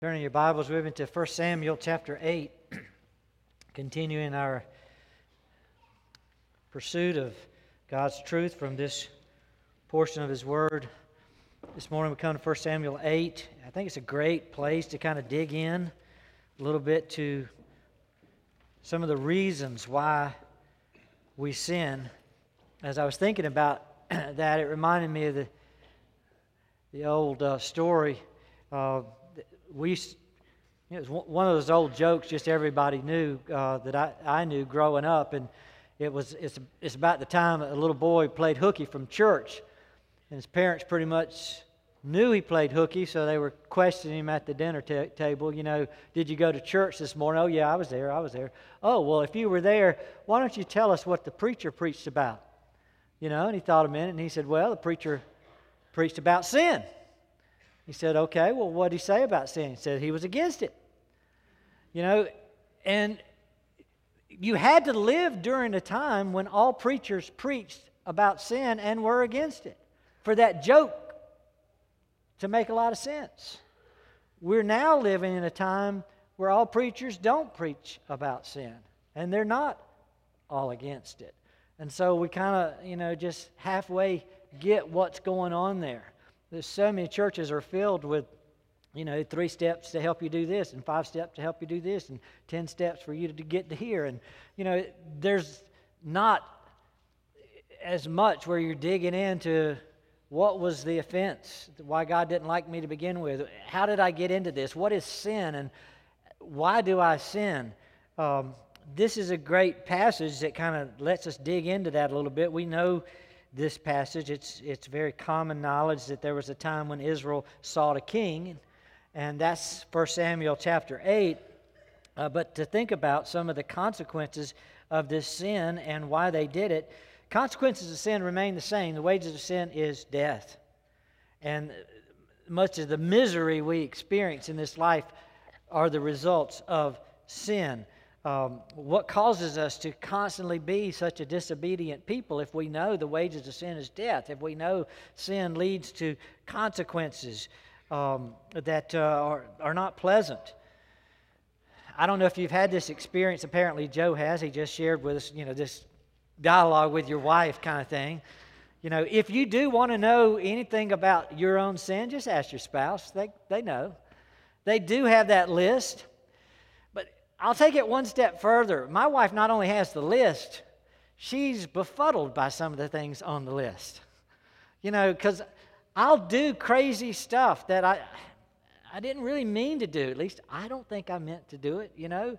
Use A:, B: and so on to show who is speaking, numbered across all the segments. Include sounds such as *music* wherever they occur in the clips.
A: Turning your Bibles with me to 1 Samuel chapter 8, *clears throat* continuing our pursuit of God's truth from this portion of His Word. This morning we come to 1 Samuel 8. I think it's a great place to kind of dig in a little bit to some of the reasons why we sin. As I was thinking about *clears throat* that, it reminded me of the, the old uh, story. Uh, we it was one of those old jokes just everybody knew uh, that I, I knew growing up. And it was it's, it's about the time a little boy played hooky from church. And his parents pretty much knew he played hooky so they were questioning him at the dinner t- table you know did you go to church this morning? Oh yeah i was there i was there. Oh well if you were there why don't you tell us what the preacher preached about? You know and he thought a minute and he said well the preacher preached about sin he said, Okay, well, what did he say about sin? He said he was against it. You know, and you had to live during a time when all preachers preached about sin and were against it for that joke to make a lot of sense. We're now living in a time where all preachers don't preach about sin and they're not all against it. And so we kind of, you know, just halfway get what's going on there. There's so many churches are filled with, you know, three steps to help you do this, and five steps to help you do this, and ten steps for you to get to here. And, you know, there's not as much where you're digging into what was the offense, why God didn't like me to begin with, how did I get into this, what is sin, and why do I sin? Um, this is a great passage that kind of lets us dig into that a little bit. We know this passage. It's, it's very common knowledge that there was a time when Israel sought a king, and that's 1 Samuel chapter 8. Uh, but to think about some of the consequences of this sin and why they did it, consequences of sin remain the same. The wages of sin is death. And much of the misery we experience in this life are the results of sin um, what causes us to constantly be such a disobedient people if we know the wages of sin is death, if we know sin leads to consequences um, that uh, are, are not pleasant. I don't know if you've had this experience. Apparently, Joe has. He just shared with us, you know, this dialogue with your wife kind of thing. You know, if you do want to know anything about your own sin, just ask your spouse. They, they know. They do have that list. I'll take it one step further. My wife not only has the list, she's befuddled by some of the things on the list. You know, because I'll do crazy stuff that I, I didn't really mean to do. At least I don't think I meant to do it, you know.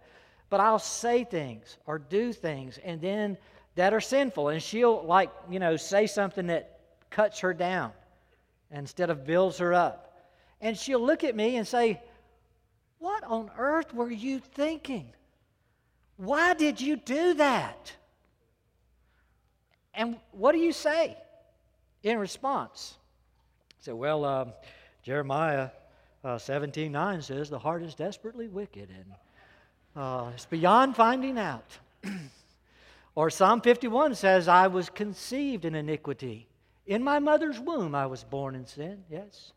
A: But I'll say things or do things and then that are sinful. And she'll, like, you know, say something that cuts her down instead of builds her up. And she'll look at me and say, what on earth were you thinking? Why did you do that? And what do you say in response? Say, well, uh, Jeremiah uh, 17 9 says, The heart is desperately wicked and uh, it's beyond finding out. *clears throat* or Psalm 51 says, I was conceived in iniquity. In my mother's womb I was born in sin. Yes.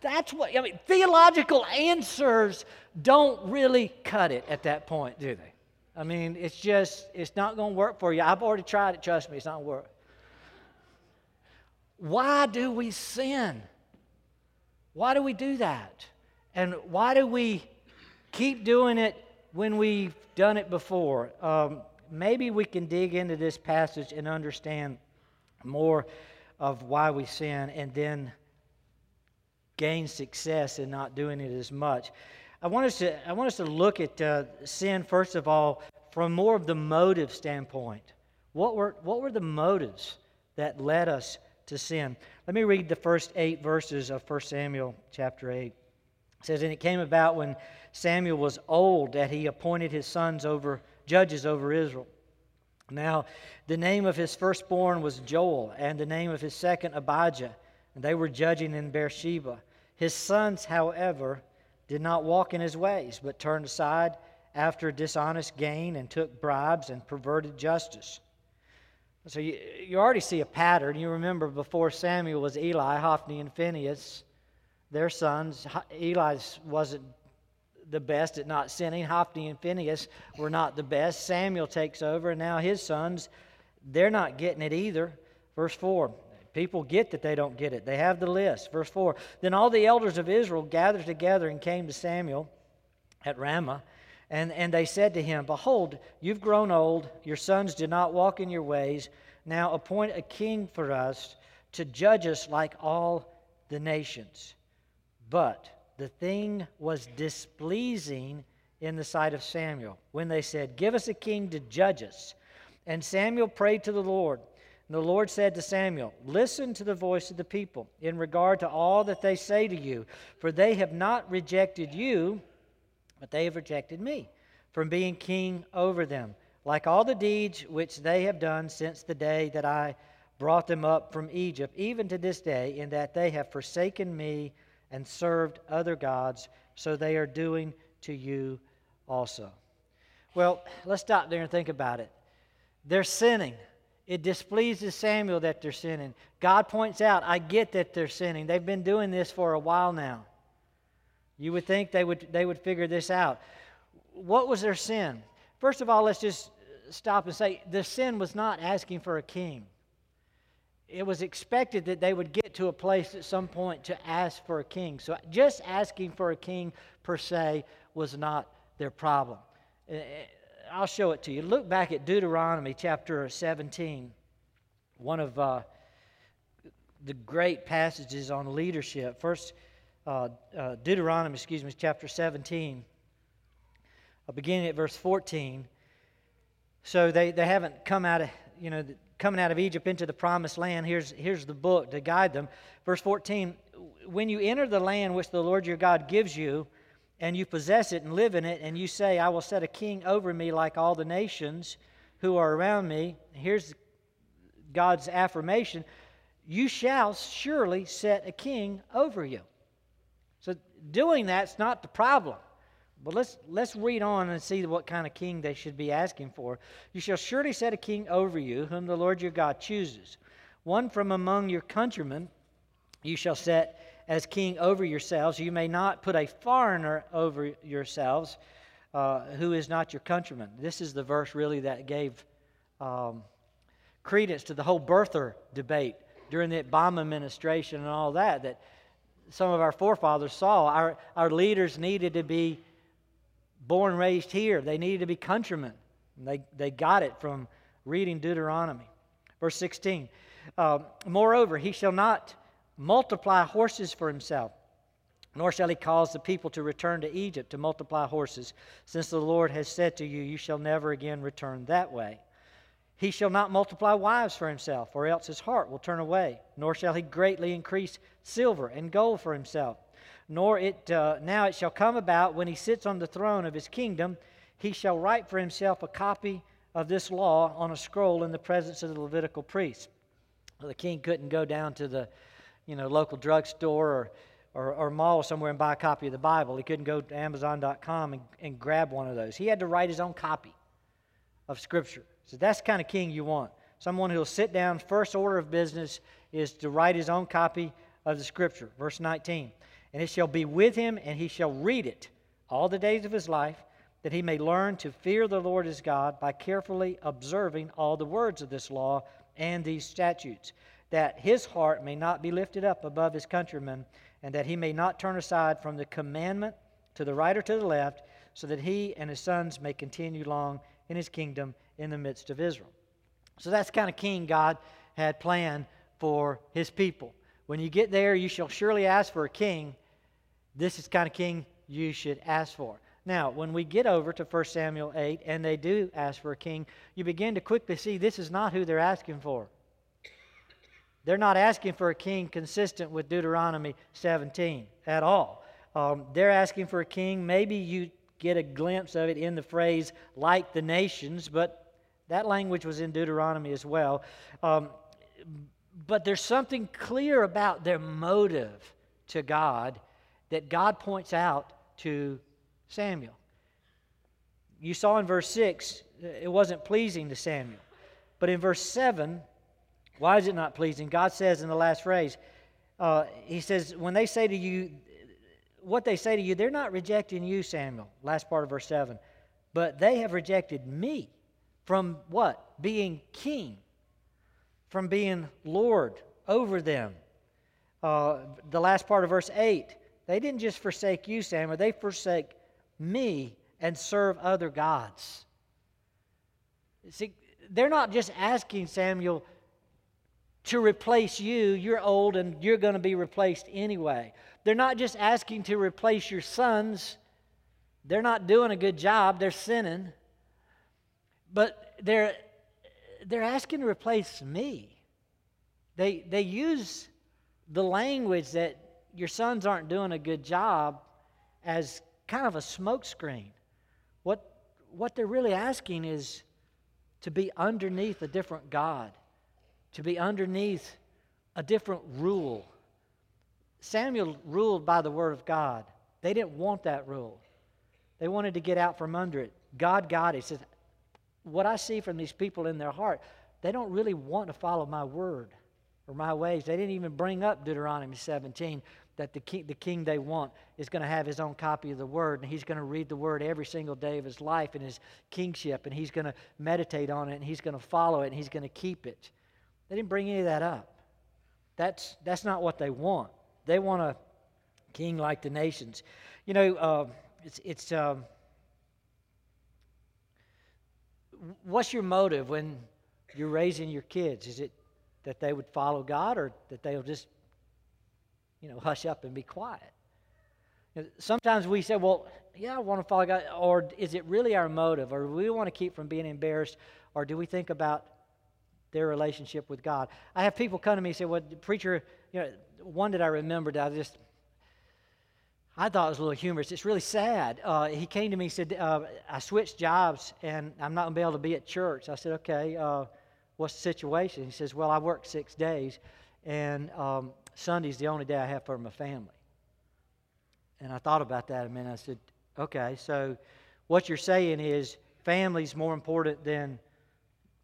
A: That's what, I mean, theological answers don't really cut it at that point, do they? I mean, it's just, it's not going to work for you. I've already tried it, trust me, it's not going to work. Why do we sin? Why do we do that? And why do we keep doing it when we've done it before? Um, maybe we can dig into this passage and understand more of why we sin and then gain success in not doing it as much. I want us to, I want us to look at uh, sin, first of all, from more of the motive standpoint. What were, what were the motives that led us to sin? Let me read the first eight verses of 1 Samuel chapter 8. It says, And it came about when Samuel was old that he appointed his sons over judges over Israel. Now, the name of his firstborn was Joel, and the name of his second Abijah, and they were judging in Beersheba. His sons, however, did not walk in his ways, but turned aside after dishonest gain and took bribes and perverted justice. So you, you already see a pattern. You remember before Samuel was Eli, Hophni, and Phinehas. their sons. Eli wasn't the best at not sinning. Hophni and Phinehas were not the best. Samuel takes over, and now his sons, they're not getting it either. Verse 4 People get that they don't get it. They have the list. Verse 4 Then all the elders of Israel gathered together and came to Samuel at Ramah. And, and they said to him, Behold, you've grown old, your sons did not walk in your ways. Now appoint a king for us to judge us like all the nations. But the thing was displeasing in the sight of Samuel when they said, Give us a king to judge us. And Samuel prayed to the Lord. The Lord said to Samuel, Listen to the voice of the people in regard to all that they say to you, for they have not rejected you, but they have rejected me from being king over them, like all the deeds which they have done since the day that I brought them up from Egypt, even to this day, in that they have forsaken me and served other gods, so they are doing to you also. Well, let's stop there and think about it. They're sinning. It displeases Samuel that they're sinning. God points out, I get that they're sinning. They've been doing this for a while now. You would think they would, they would figure this out. What was their sin? First of all, let's just stop and say the sin was not asking for a king. It was expected that they would get to a place at some point to ask for a king. So just asking for a king per se was not their problem. Eh, eh, I'll show it to you. Look back at Deuteronomy chapter 17, one of uh, the great passages on leadership. First, uh, uh, Deuteronomy, excuse me, chapter 17, uh, beginning at verse 14. So they, they haven't come out of, you know, coming out of Egypt into the promised land. Here's, here's the book to guide them. Verse 14 When you enter the land which the Lord your God gives you, and you possess it and live in it, and you say, I will set a king over me like all the nations who are around me, here's God's affirmation you shall surely set a king over you. So doing that's not the problem. But let's, let's read on and see what kind of king they should be asking for. You shall surely set a king over you, whom the Lord your God chooses. One from among your countrymen you shall set as king over yourselves. You may not put a foreigner over yourselves uh, who is not your countryman. This is the verse really that gave um, credence to the whole birther debate during the Obama administration and all that, that some of our forefathers saw. Our, our leaders needed to be born raised here, they needed to be countrymen. They, they got it from reading Deuteronomy. Verse 16 uh, Moreover, he shall not multiply horses for himself, nor shall he cause the people to return to Egypt to multiply horses, since the Lord has said to you, You shall never again return that way. He shall not multiply wives for himself, or else his heart will turn away, nor shall he greatly increase silver and gold for himself. Nor it uh, now it shall come about when he sits on the throne of his kingdom, he shall write for himself a copy of this law on a scroll in the presence of the Levitical priests. Well, the king couldn't go down to the you know, local drugstore or, or, or mall somewhere and buy a copy of the Bible. He couldn't go to Amazon.com and, and grab one of those. He had to write his own copy of Scripture. So that's the kind of king you want. Someone who'll sit down, first order of business is to write his own copy of the Scripture. Verse 19. And it shall be with him, and he shall read it all the days of his life, that he may learn to fear the Lord his God by carefully observing all the words of this law and these statutes that his heart may not be lifted up above his countrymen, and that he may not turn aside from the commandment to the right or to the left, so that he and his sons may continue long in his kingdom in the midst of Israel. So that's kind of king God had planned for his people. When you get there, you shall surely ask for a king. This is kind of king you should ask for. Now, when we get over to 1 Samuel 8 and they do ask for a king, you begin to quickly see this is not who they're asking for. They're not asking for a king consistent with Deuteronomy 17 at all. Um, they're asking for a king. Maybe you get a glimpse of it in the phrase like the nations, but that language was in Deuteronomy as well. Um, but there's something clear about their motive to God that God points out to Samuel. You saw in verse 6, it wasn't pleasing to Samuel. But in verse 7, why is it not pleasing? God says in the last phrase, uh, He says, When they say to you, what they say to you, they're not rejecting you, Samuel, last part of verse 7, but they have rejected me from what? Being king, from being Lord over them. Uh, the last part of verse 8, they didn't just forsake you, Samuel, they forsake me and serve other gods. See, they're not just asking Samuel to replace you. You're old and you're going to be replaced anyway. They're not just asking to replace your sons. They're not doing a good job. They're sinning. But they're, they're asking to replace me. They, they use the language that your sons aren't doing a good job as kind of a smokescreen. What, what they're really asking is to be underneath a different God, to be underneath a different rule. Samuel ruled by the word of God. They didn't want that rule. They wanted to get out from under it. God got it. He says, What I see from these people in their heart, they don't really want to follow my word or my ways. They didn't even bring up Deuteronomy 17 that the king, the king they want is going to have his own copy of the word and he's going to read the word every single day of his life in his kingship and he's going to meditate on it and he's going to follow it and he's going to keep it. They didn't bring any of that up. That's, that's not what they want. They want a king like the nations. You know, uh, it's, it's um, what's your motive when you're raising your kids? Is it that they would follow God or that they'll just you know, hush up and be quiet. Sometimes we say, well, yeah, I want to follow God. Or is it really our motive? Or do we want to keep from being embarrassed? Or do we think about their relationship with God? I have people come to me and say, well, preacher, you know, one that I remembered, I just, I thought it was a little humorous. It's really sad. Uh, he came to me and said, uh, I switched jobs and I'm not going to be able to be at church. I said, okay, uh, what's the situation? He says, well, I work six days and um, Sunday's the only day I have for my family. And I thought about that a minute. I said, okay, so what you're saying is family's more important than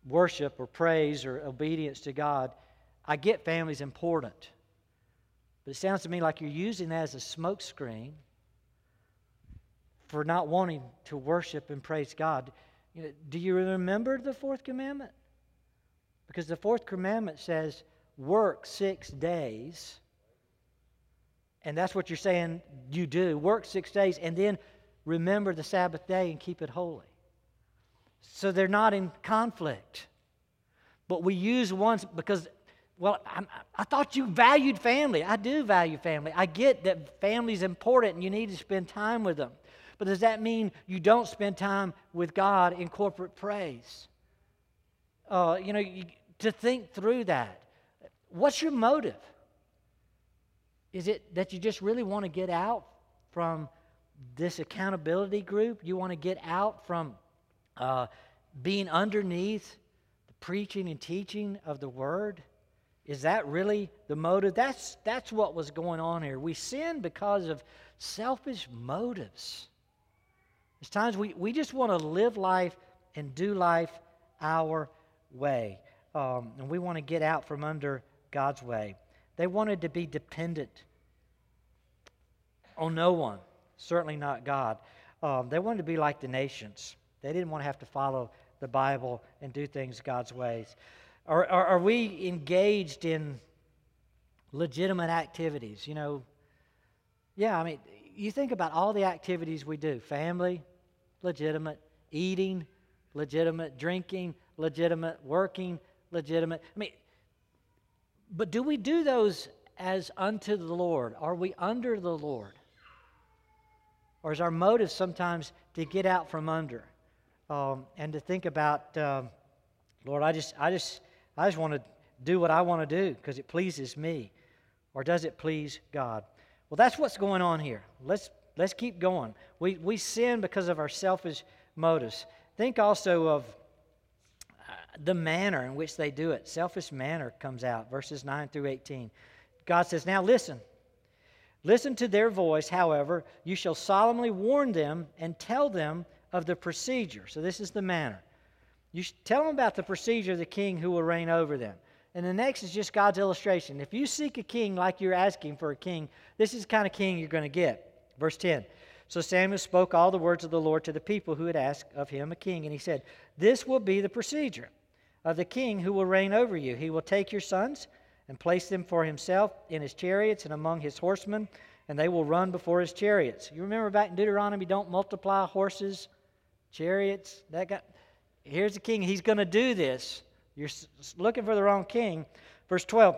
A: worship or praise or obedience to God. I get family's important. But it sounds to me like you're using that as a smokescreen for not wanting to worship and praise God. Do you remember the fourth commandment? Because the fourth commandment says, work six days. And that's what you're saying you do. Work six days and then remember the Sabbath day and keep it holy. So they're not in conflict. But we use ones because, well, I, I thought you valued family. I do value family. I get that family is important and you need to spend time with them. But does that mean you don't spend time with God in corporate praise? Uh, you know, you, to think through that. What's your motive? Is it that you just really want to get out from this accountability group? You want to get out from uh, being underneath the preaching and teaching of the Word? Is that really the motive? That's, that's what was going on here. We sin because of selfish motives. There's times we, we just want to live life and do life our way. Um, and we want to get out from under God's way. They wanted to be dependent on no one, certainly not God. Um, they wanted to be like the nations. They didn't want to have to follow the Bible and do things God's ways. Are, are, are we engaged in legitimate activities? You know, yeah, I mean, you think about all the activities we do family, legitimate, eating, legitimate, drinking, legitimate, working, legitimate. I mean, but do we do those as unto the Lord? Are we under the Lord? Or is our motive sometimes to get out from under um, and to think about, um, Lord, I just, I just, I just want to do what I want to do because it pleases me, or does it please God? Well, that's what's going on here. Let's let's keep going. We we sin because of our selfish motives. Think also of the manner in which they do it. Selfish manner comes out, verses 9 through 18. God says, Now listen. Listen to their voice, however, you shall solemnly warn them and tell them of the procedure. So this is the manner. You tell them about the procedure of the king who will reign over them. And the next is just God's illustration. If you seek a king like you're asking for a king, this is the kind of king you're going to get. Verse 10 So Samuel spoke all the words of the Lord to the people who had asked of him a king. And he said, This will be the procedure of the king who will reign over you. He will take your sons and place them for himself in his chariots and among his horsemen, and they will run before his chariots. You remember back in Deuteronomy, don't multiply horses, chariots. That guy. Here's the king. He's going to do this. You're looking for the wrong king. Verse 12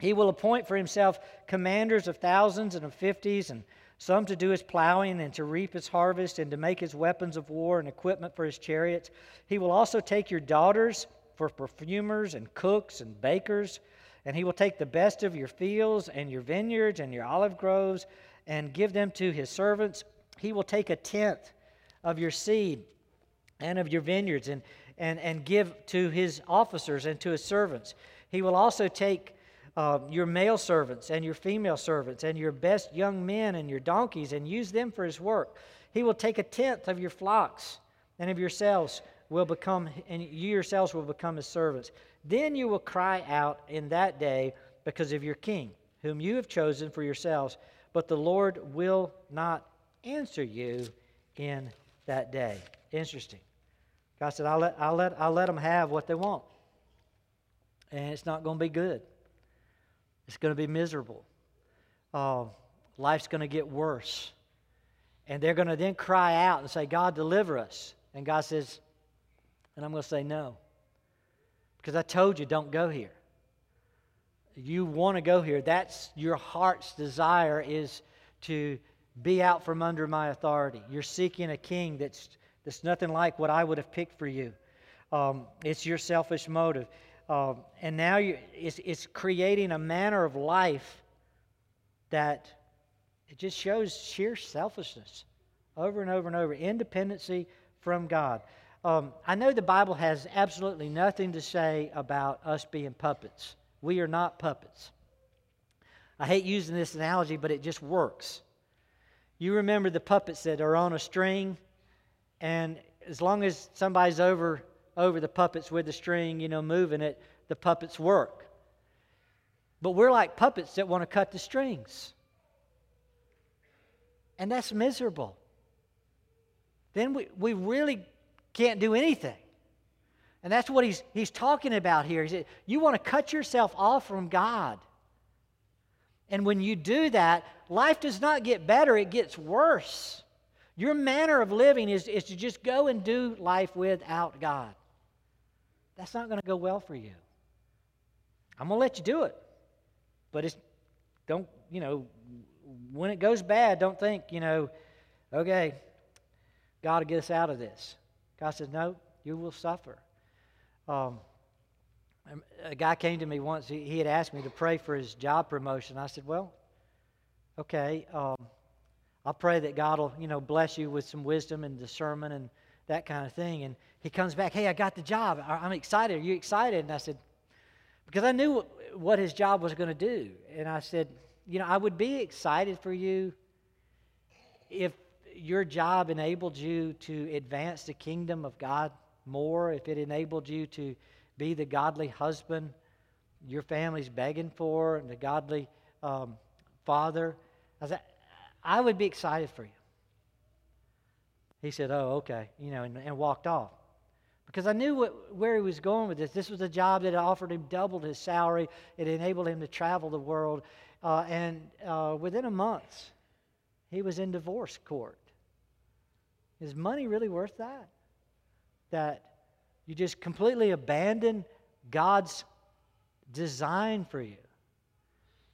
A: He will appoint for himself commanders of thousands and of fifties, and some to do his plowing and to reap his harvest, and to make his weapons of war and equipment for his chariots. He will also take your daughters for perfumers and cooks and bakers, and he will take the best of your fields and your vineyards and your olive groves and give them to his servants. He will take a tenth of your seed and of your vineyards and and, and give to his officers and to his servants. He will also take uh, your male servants and your female servants and your best young men and your donkeys and use them for his work. He will take a tenth of your flocks and of yourselves will become, and you yourselves will become his servants. Then you will cry out in that day because of your king, whom you have chosen for yourselves, but the Lord will not answer you in that day. Interesting. God said, I'll let, I'll, let, I'll let them have what they want. And it's not going to be good. It's going to be miserable. Uh, life's going to get worse. And they're going to then cry out and say, God, deliver us. And God says, and I'm going to say no. Because I told you, don't go here. You want to go here. That's your heart's desire is to be out from under my authority. You're seeking a king that's that's nothing like what I would have picked for you. Um, it's your selfish motive. Um, and now you, it's, it's creating a manner of life that it just shows sheer selfishness over and over and over, independency from God. Um, I know the Bible has absolutely nothing to say about us being puppets. We are not puppets. I hate using this analogy, but it just works. You remember the puppets that are on a string and as long as somebody's over over the puppets with the string, you know, moving it, the puppets work. But we're like puppets that want to cut the strings. And that's miserable. Then we, we really can't do anything. And that's what he's, he's talking about here. He said, you want to cut yourself off from God. And when you do that, life does not get better, it gets worse. Your manner of living is, is to just go and do life without God. That's not going to go well for you. I'm going to let you do it. But it's, don't, you know, when it goes bad, don't think, you know, okay, God will get us out of this. God says, no, you will suffer. Um, a guy came to me once, he, he, had asked me to pray for his job promotion. I said, well, okay. Um, I'll pray that God will, you know, bless you with some wisdom and discernment and that kind of thing. And he comes back, hey, I got the job. I'm excited. Are you excited? And I said, because I knew what his job was going to do. And I said, you know, I would be excited for you if your job enabled you to advance the kingdom of God more, if it enabled you to be the godly husband your family's begging for and the godly um, father. I said, I would be excited for you. He said, Oh, okay, you know, and, and walked off. Because I knew what, where he was going with this. This was a job that offered him doubled his salary. It enabled him to travel the world. Uh, and uh, within a month, he was in divorce court. Is money really worth that? That you just completely abandon God's design for you.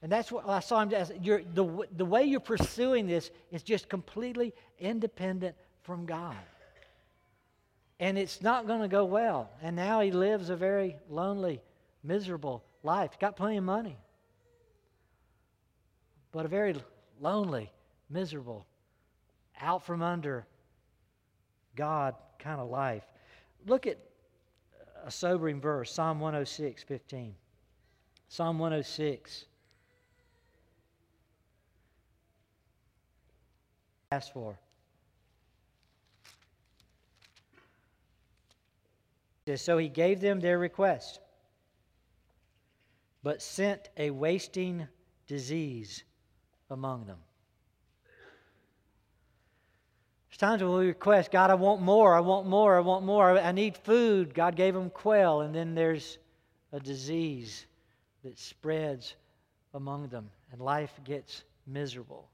A: And that's what I saw him as you're, the, the way you're pursuing this is just completely independent from God. And it's not going to go well. And now he lives a very lonely, miserable life. Got plenty of money, but a very lonely, miserable, out from under God kind of life. Look at a sobering verse Psalm 106 15. Psalm 106. asked for. So he gave them their request, but sent a wasting disease among them. There's times when we request, God, I want more, I want more, I want more, I need food. God gave them quail, and then there's a disease that spreads among them, and life gets miserable.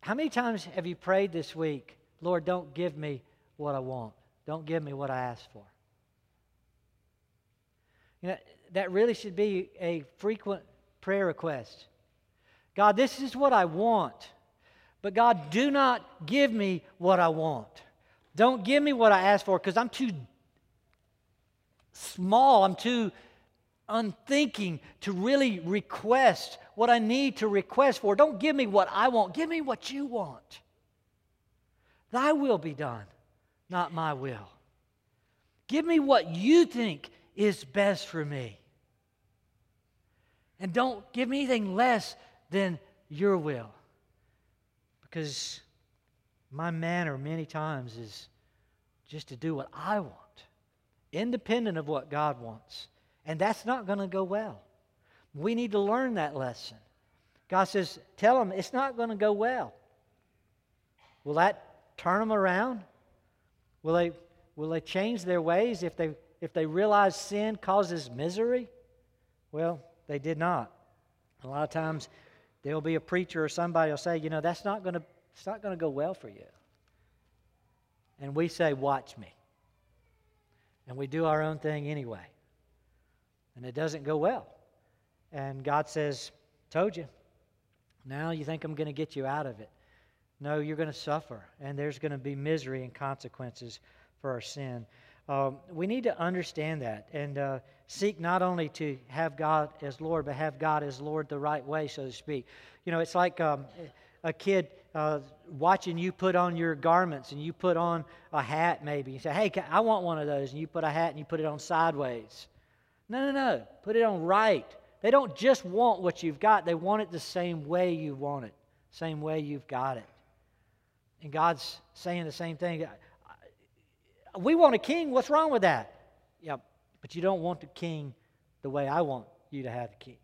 A: How many times have you prayed this week, Lord, don't give me what I want? Don't give me what I ask for? You know, that really should be a frequent prayer request. God, this is what I want. But God, do not give me what I want. Don't give me what I ask for because I'm too small. I'm too unthinking to really request what I need to request for. Don't give me what I want. Give me what you want. Thy will be done, not my will. Give me what you think is best for me. And don't give me anything less than your will. Because my manner many times is just to do what I want, independent of what God wants. And that's not going to go well. We need to learn that lesson. God says, Tell them it's not going to go well. Will that turn them around? Will they, will they change their ways if they, if they realize sin causes misery? Well, they did not. A lot of times there'll be a preacher or somebody will say, you know, that's not going to it's not going to go well for you. And we say, watch me. And we do our own thing anyway. And it doesn't go well. And God says, told you. Now you think I'm going to get you out of it. No, you're going to suffer, and there's going to be misery and consequences for our sin. Um, we need to understand that and uh, seek not only to have God as Lord, but have God as Lord the right way, so to speak. You know, it's like um, a kid uh, watching you put on your garments and you put on a hat, maybe. You say, Hey, I want one of those. And you put a hat and you put it on sideways. No, no, no. Put it on right. They don't just want what you've got, they want it the same way you want it, same way you've got it. And God's saying the same thing. We want a king. What's wrong with that? Yeah, but you don't want the king the way I want you to have the king.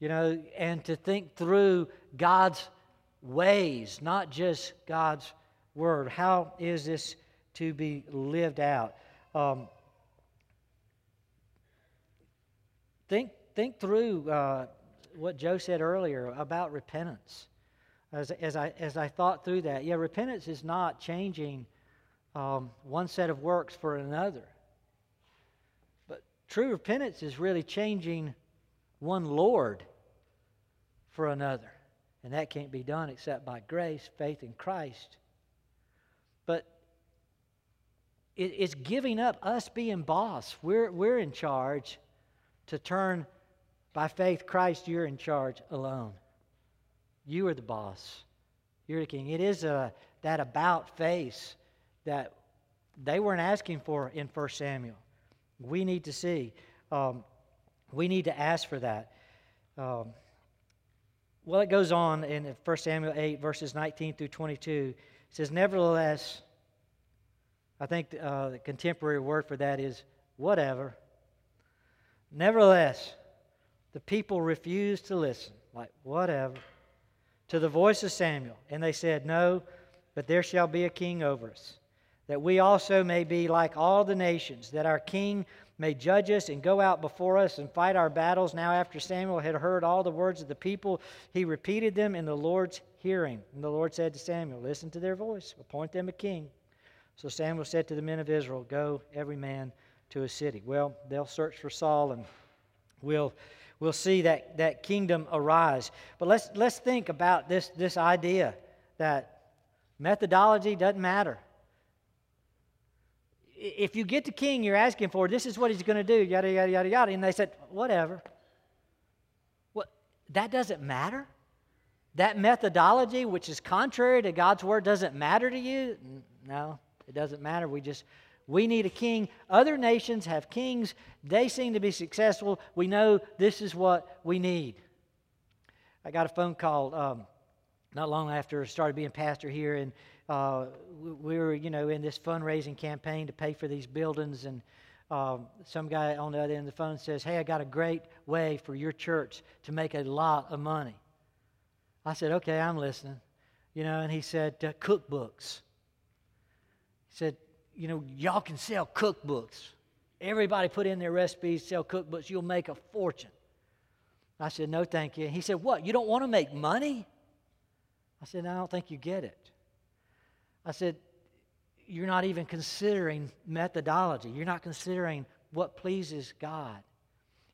A: You know, and to think through God's ways, not just God's word. How is this to be lived out? Um, think, think through uh, what Joe said earlier about repentance as, as, I, as I thought through that, yeah, repentance is not changing um, one set of works for another. But true repentance is really changing one Lord for another. And that can't be done except by grace, faith in Christ. But it, it's giving up us being boss. We're, we're in charge to turn by faith, Christ, you're in charge alone. You are the boss. You're the king. It is a, that about face that they weren't asking for in 1 Samuel. We need to see. Um, we need to ask for that. Um, well, it goes on in 1 Samuel 8, verses 19 through 22. It says, Nevertheless, I think uh, the contemporary word for that is whatever. Nevertheless, the people refused to listen. Like, whatever to the voice of Samuel. And they said, No, but there shall be a king over us, that we also may be like all the nations, that our king may judge us and go out before us and fight our battles. Now, after Samuel had heard all the words of the people, he repeated them in the Lord's hearing. And the Lord said to Samuel, Listen to their voice, appoint them a king. So Samuel said to the men of Israel, Go, every man to a city. Well, they'll search for Saul and we'll we'll see that, that kingdom arise. But let's, let's think about this, this idea that methodology doesn't matter. If you get the king you're asking for, this is what he's going to do, yada, yada, yada, yada. And they said, whatever. What, that doesn't matter? That methodology, which is contrary to God's word, doesn't matter to you? No, it doesn't matter. We just we need a king. Other nations have kings. They seem to be successful. We know this is what we need. I got a phone call um, not long after I started being pastor here, and uh, we were, you know, in this fundraising campaign to pay for these buildings. And um, some guy on the other end of the phone says, "Hey, I got a great way for your church to make a lot of money." I said, "Okay, I'm listening." you know, and he said, uh, cookbooks. He said, you know, y'all can sell cookbooks. Everybody put in their recipes, sell cookbooks, you'll make a fortune. I said, no, thank you. He said, what? You don't want to make money? I said, I don't think you get it. I said, you're not even considering methodology. You're not considering what pleases God.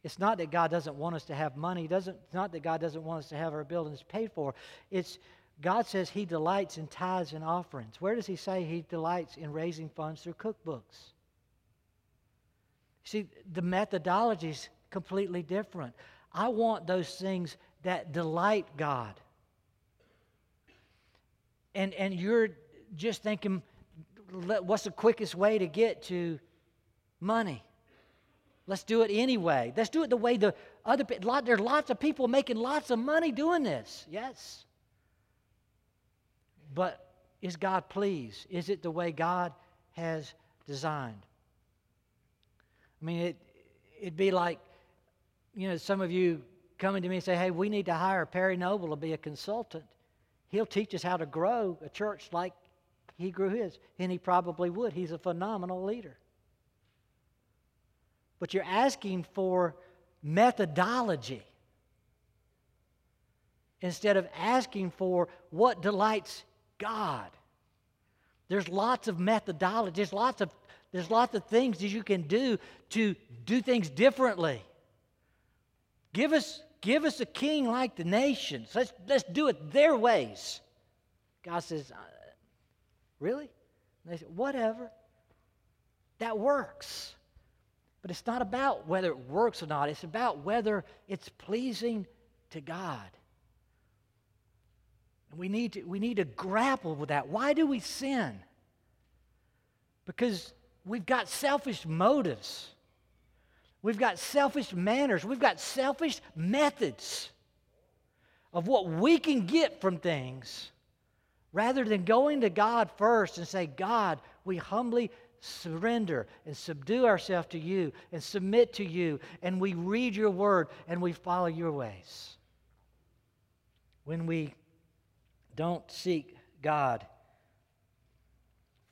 A: It's not that God doesn't want us to have money. Doesn't, it's not that God doesn't want us to have our buildings paid for. It's God says He delights in tithes and offerings. Where does He say He delights in raising funds through cookbooks? See, the methodology is completely different. I want those things that delight God. And, and you're just thinking, what's the quickest way to get to money? Let's do it anyway. Let's do it the way the other lot, there's lots of people making lots of money doing this. Yes. But is God pleased? Is it the way God has designed? I mean, it, it'd be like, you know, some of you coming to me and say, hey, we need to hire Perry Noble to be a consultant. He'll teach us how to grow a church like he grew his. And he probably would. He's a phenomenal leader. But you're asking for methodology instead of asking for what delights God. There's lots of methodology, there's lots of, there's lots of things that you can do to do things differently. Give us, give us a king like the nations. Let's, let's do it their ways. God says, Really? And they said, Whatever. That works. But it's not about whether it works or not, it's about whether it's pleasing to God. And we need to, we need to grapple with that. Why do we sin? Because we've got selfish motives. We've got selfish manners. We've got selfish methods of what we can get from things rather than going to God first and say, God, we humbly surrender and subdue ourselves to you and submit to you, and we read your word and we follow your ways. When we don't seek God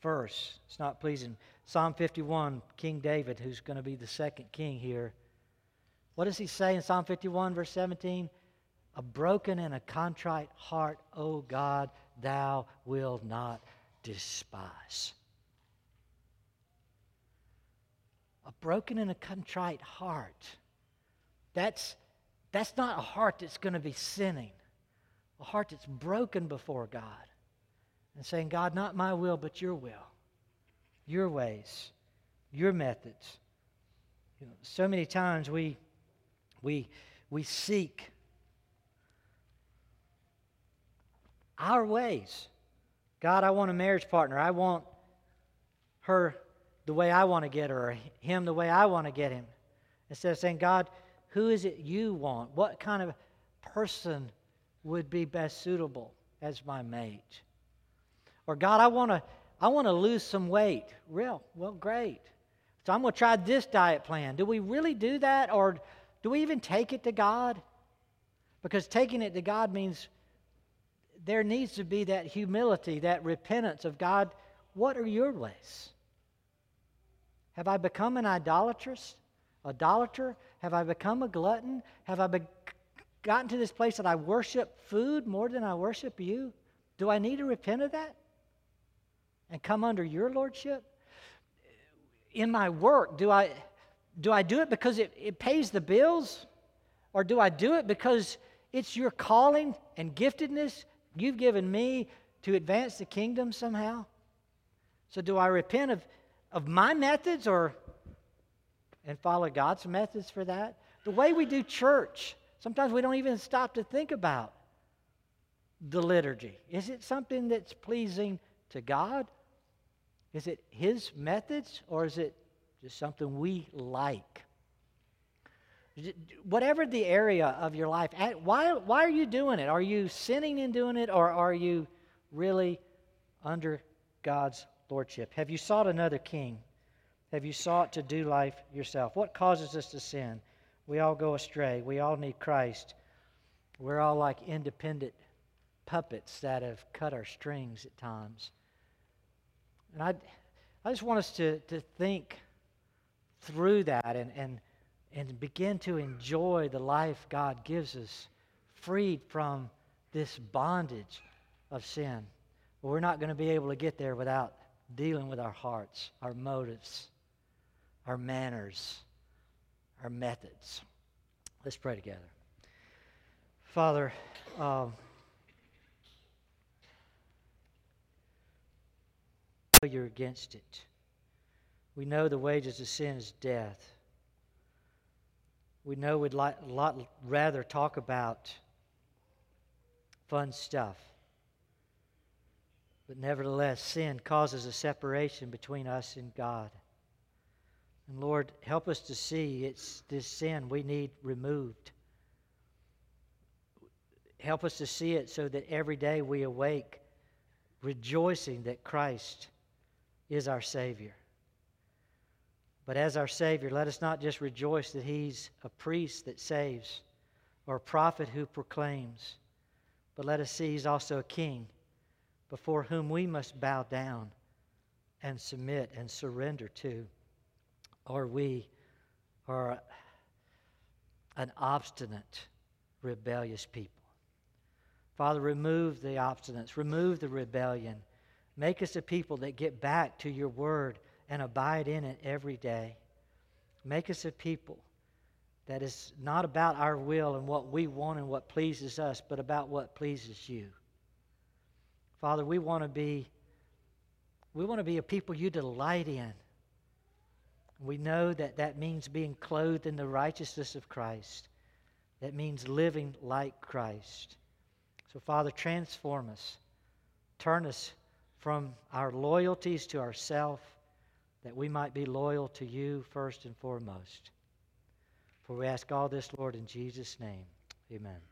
A: first, it's not pleasing. Psalm 51, King David, who's going to be the second king here, what does he say in Psalm 51, verse 17? A broken and a contrite heart, O God, thou wilt not despise. a broken and a contrite heart. That's, that's not a heart that's going to be sinning, a heart that's broken before God and saying, God, not my will, but your will, your ways, your methods. You know, so many times we, we, we seek our ways. God, I want a marriage partner. I want her the way I want to get her, or him the way I want to get him. Instead of saying, God, who is it you want? What kind of person would be best suitable as my mate? Or God, I want to I want to lose some weight. Real? Well, great. So I'm going to try this diet plan. Do we really do that or do we even take it to God? Because taking it to God means there needs to be that humility, that repentance of God, what are your ways? Have I become an idolatrous? Idolater? Have I become a glutton? Have I be- gotten to this place that I worship food more than I worship you? Do I need to repent of that and come under your lordship? In my work, do I do I do it because it, it pays the bills? Or do I do it because it's your calling and giftedness you've given me to advance the kingdom somehow? So do I repent of of my methods or and follow God's methods for that. The way we do church, sometimes we don't even stop to think about the liturgy. Is it something that's pleasing to God? Is it His methods or is it just something we like? Whatever the area of your life, why, why are you doing it? Are you sinning in doing it or are you really under God's lordship? Have you sought another king? Have you sought to do life yourself? What causes us to sin? We all go astray. We all need Christ. We're all like independent puppets that have cut our strings at times. And I, I just want us to, to think through that and, and, and begin to enjoy the life God gives us, freed from this bondage of sin. But we're not going to be able to get there without dealing with our hearts, our motives, our manners, our methods. Let's pray together. Father, um, you're against it. We know the wages of sin is death. We know we'd like, a lot rather talk about fun stuff. But nevertheless, sin causes a separation between us and God. And Lord, help us to see it's this sin we need removed. Help us to see it so that every day we awake rejoicing that Christ is our Savior. But as our Savior, let us not just rejoice that He's a priest that saves or a prophet who proclaims, but let us see He's also a King before whom we must bow down and submit and surrender to, or we are an obstinate, rebellious people. Father, remove the obstinance, remove the rebellion. Make us a people that get back to your word and abide in it every day. Make us a people that is not about our will and what we want and what pleases us, but about what pleases you. Father, we want to be we want to be a people you delight in. We know that that means being clothed in the righteousness of Christ. That means living like Christ. So, Father, transform us. Turn us from our loyalties to ourself, that we might be loyal to you first and foremost. For we ask all this, Lord, in Jesus' name. Amen.